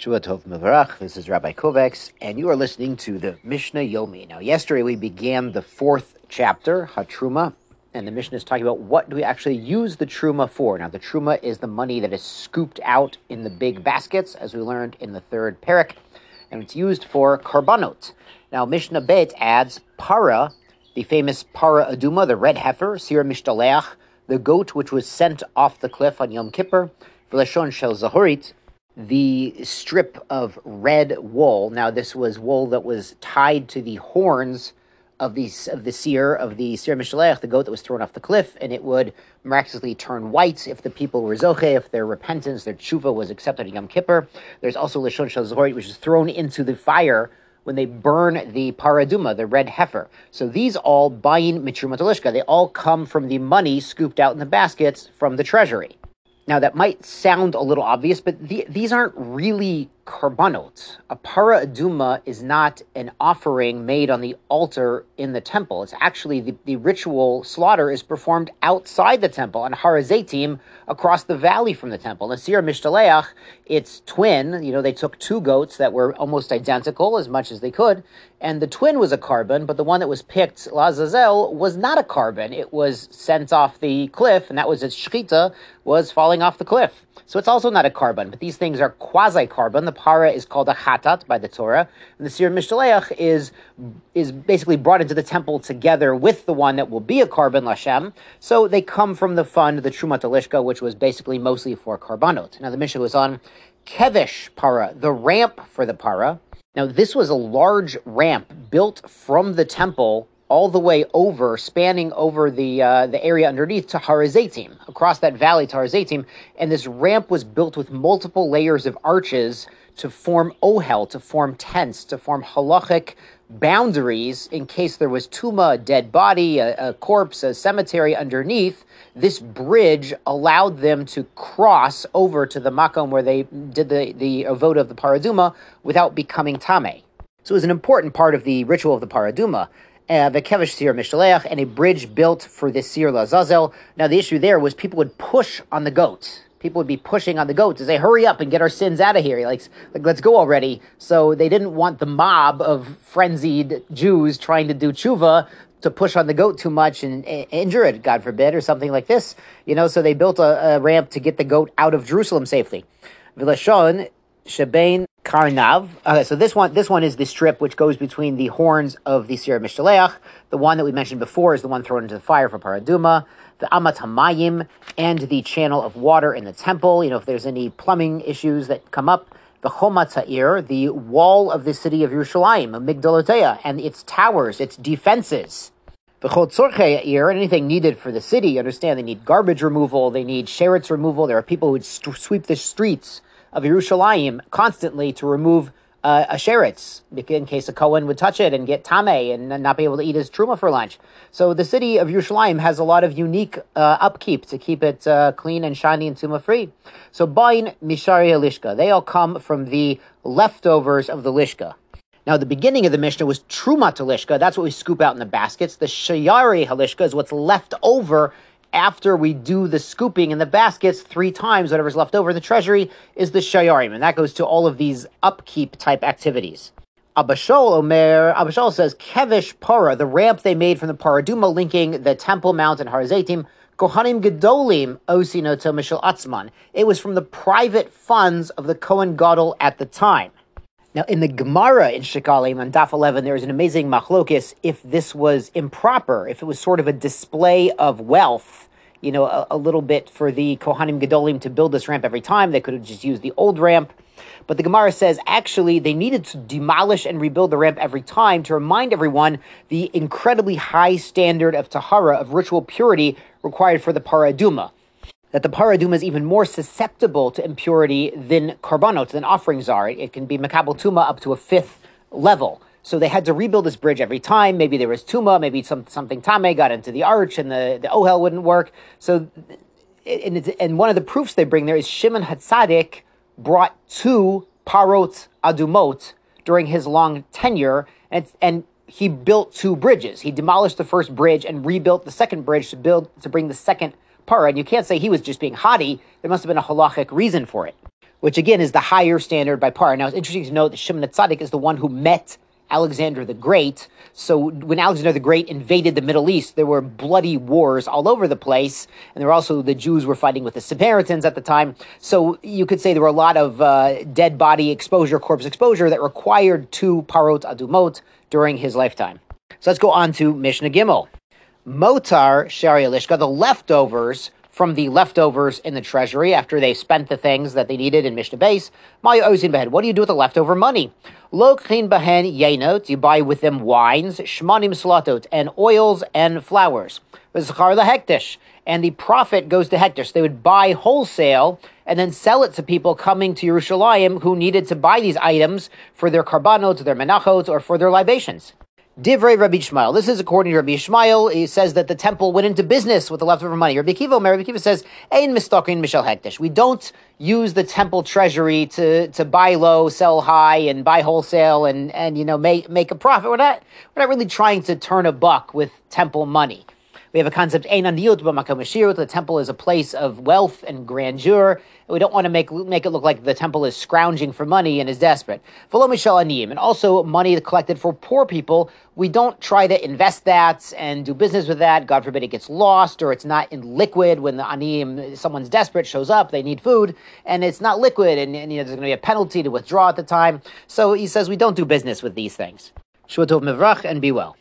Shua Tov. This is Rabbi Kovacs, and you are listening to the Mishnah Yomi. Now, yesterday we began the fourth chapter, Hatruma, and the Mishnah is talking about what do we actually use the truma for. Now, the truma is the money that is scooped out in the big baskets, as we learned in the third parak, and it's used for karbanot. Now, Mishnah Bet adds para, the famous para aduma, the red heifer, sir mishtaleach, the goat which was sent off the cliff on Yom Kippur, v'lashon shel zahorit, the strip of red wool. Now, this was wool that was tied to the horns of the of the seer of the seer Mishalech, the goat that was thrown off the cliff, and it would miraculously turn white if the people were zoche, if their repentance, their tshuva was accepted in Yom Kippur. There's also lishon shel which is thrown into the fire when they burn the paraduma, the red heifer. So these all bayin mitrumatalishka. They all come from the money scooped out in the baskets from the treasury. Now, that might sound a little obvious, but the, these aren't really karbanot. A para aduma is not an offering made on the altar in the temple. It's actually the, the ritual slaughter is performed outside the temple on Harazetim across the valley from the temple. Nasir Mishtaleach, its twin, you know, they took two goats that were almost identical as much as they could, and the twin was a korban, but the one that was picked, Lazazel, was not a korban. It was sent off the cliff, and that was its shchita, was falling off the cliff. So it's also not a korban, but these things are quasi korban. The para is called a chatat by the Torah, and the sir mishtaleach is is basically brought into the temple together with the one that will be a korban lashem. So they come from the fund, the trumat alishka, which was basically mostly for korbanot. Now the Mishnah was on kevish para, the ramp for the para. Now this was a large ramp built from the temple all the way over, spanning over the uh, the area underneath to Harazetim, across that valley to Harazetim, and this ramp was built with multiple layers of arches to form ohel, to form tents, to form halachic boundaries in case there was tuma, a dead body, a, a corpse, a cemetery underneath. This bridge allowed them to cross over to the makom where they did the the avoda of the paraduma without becoming tame. So it was an important part of the ritual of the paraduma uh, the kevish sir mishaleach, and a bridge built for the sir lazazel. Now the issue there was people would push on the goat. People would be pushing on the goat to say, "Hurry up and get our sins out of here!" Like, like, let's go already. So they didn't want the mob of frenzied Jews trying to do tshuva to push on the goat too much and injure it, God forbid, or something like this. You know, so they built a, a ramp to get the goat out of Jerusalem safely. Vilashon Karnav. Okay, so this one, this one is the strip which goes between the horns of the Sir Mishtaleach. The one that we mentioned before is the one thrown into the fire for Paraduma. The Amat Hamayim and the channel of water in the temple. You know, if there's any plumbing issues that come up. The Chomat the wall of the city of Yerushalayim, Migdalotea, and its towers, its defenses. The Chot and anything needed for the city. Understand, they need garbage removal, they need sheretz removal. There are people who would st- sweep the streets of Yerushalayim constantly to remove uh, a sheretz in case a Kohen would touch it and get tame and not be able to eat his truma for lunch. So the city of Yerushalayim has a lot of unique uh, upkeep to keep it uh, clean and shiny and tuma free. So bain mishari halishka, they all come from the leftovers of the lishka. Now, the beginning of the Mishnah was truma halishka. That's what we scoop out in the baskets. The shayari halishka is what's left over after we do the scooping in the baskets three times, whatever's left over in the treasury is the shayarim, and that goes to all of these upkeep type activities. Abba Shaul Omer, Abba Shaul says, Kevish Para, the ramp they made from the Paraduma linking the Temple Mount and Harzetim, Kohanim Gedolim Osinoto Mishal Atzman. It was from the private funds of the Kohen Gadol at the time. Now, in the Gemara in Shekalim on Daf 11, there is an amazing machlokis if this was improper, if it was sort of a display of wealth, you know, a, a, little bit for the Kohanim Gedolim to build this ramp every time. They could have just used the old ramp. But the Gemara says actually they needed to demolish and rebuild the ramp every time to remind everyone the incredibly high standard of Tahara, of ritual purity required for the Paraduma that the paraduma is even more susceptible to impurity than karbanot, than offerings are. It can be makabel tuma up to a fifth level. So they had to rebuild this bridge every time. Maybe there was tuma, maybe some, something tame got into the arch and the, the ohel wouldn't work. So, and, and one of the proofs they bring there is Shimon Hatzadik brought two parot adumot during his long tenure, and, and he built two bridges. He demolished the first bridge and rebuilt the second bridge to build to bring the second para, and you can't say he was just being haughty. There must have been a halachic reason for it. which again is the higher standard by par. Now it's interesting to note that Shimon Tzaddik is the one who met Alexander the Great. So when Alexander the Great invaded the Middle East, there were bloody wars all over the place, and there were also the Jews were fighting with the Samaritans at the time. So you could say there were a lot of uh, dead body exposure, corpse exposure that required two parot adumot during his lifetime. So let's go on to Mishnah Gimel. Motar Shari Lishka, the leftovers from the leftovers in the treasury after they spent the things that they needed in Mishnah base. Maya Ozin Behed. What do you do with the leftover money? Lo Lokhin Behen Yenot. You buy with them wines, Shmanim Slatot, and oils and flowers. Vizchar the Hekdesh. And the profit goes to Hekdesh. They would buy wholesale and then sell it to people coming to Yerushalayim who needed to buy these items for their karbanot, their menachot, or for their libations. Divrei Rabbi Ishmael. This is according to Rabbi Ishmael. He says that the temple went into business with the leftover money. Rabbi Akiva, Rabbi Akiva says, "Ein mistokin mishal hekdesh." We don't use the temple treasury to to buy low, sell high, and buy wholesale, and and you know make make a profit. We're not we're not really trying to turn a buck with temple money. We have a concept, the temple is a place of wealth and grandeur. We don't want to make, make it look like the temple is scrounging for money and is desperate. And also money collected for poor people. We don't try to invest that and do business with that. God forbid it gets lost or it's not in liquid when the aniyim, someone's desperate, shows up, they need food, and it's not liquid, and, and you know, there's going to be a penalty to withdraw at the time. So he says we don't do business with these things. Shua Tov Mivrach and be well.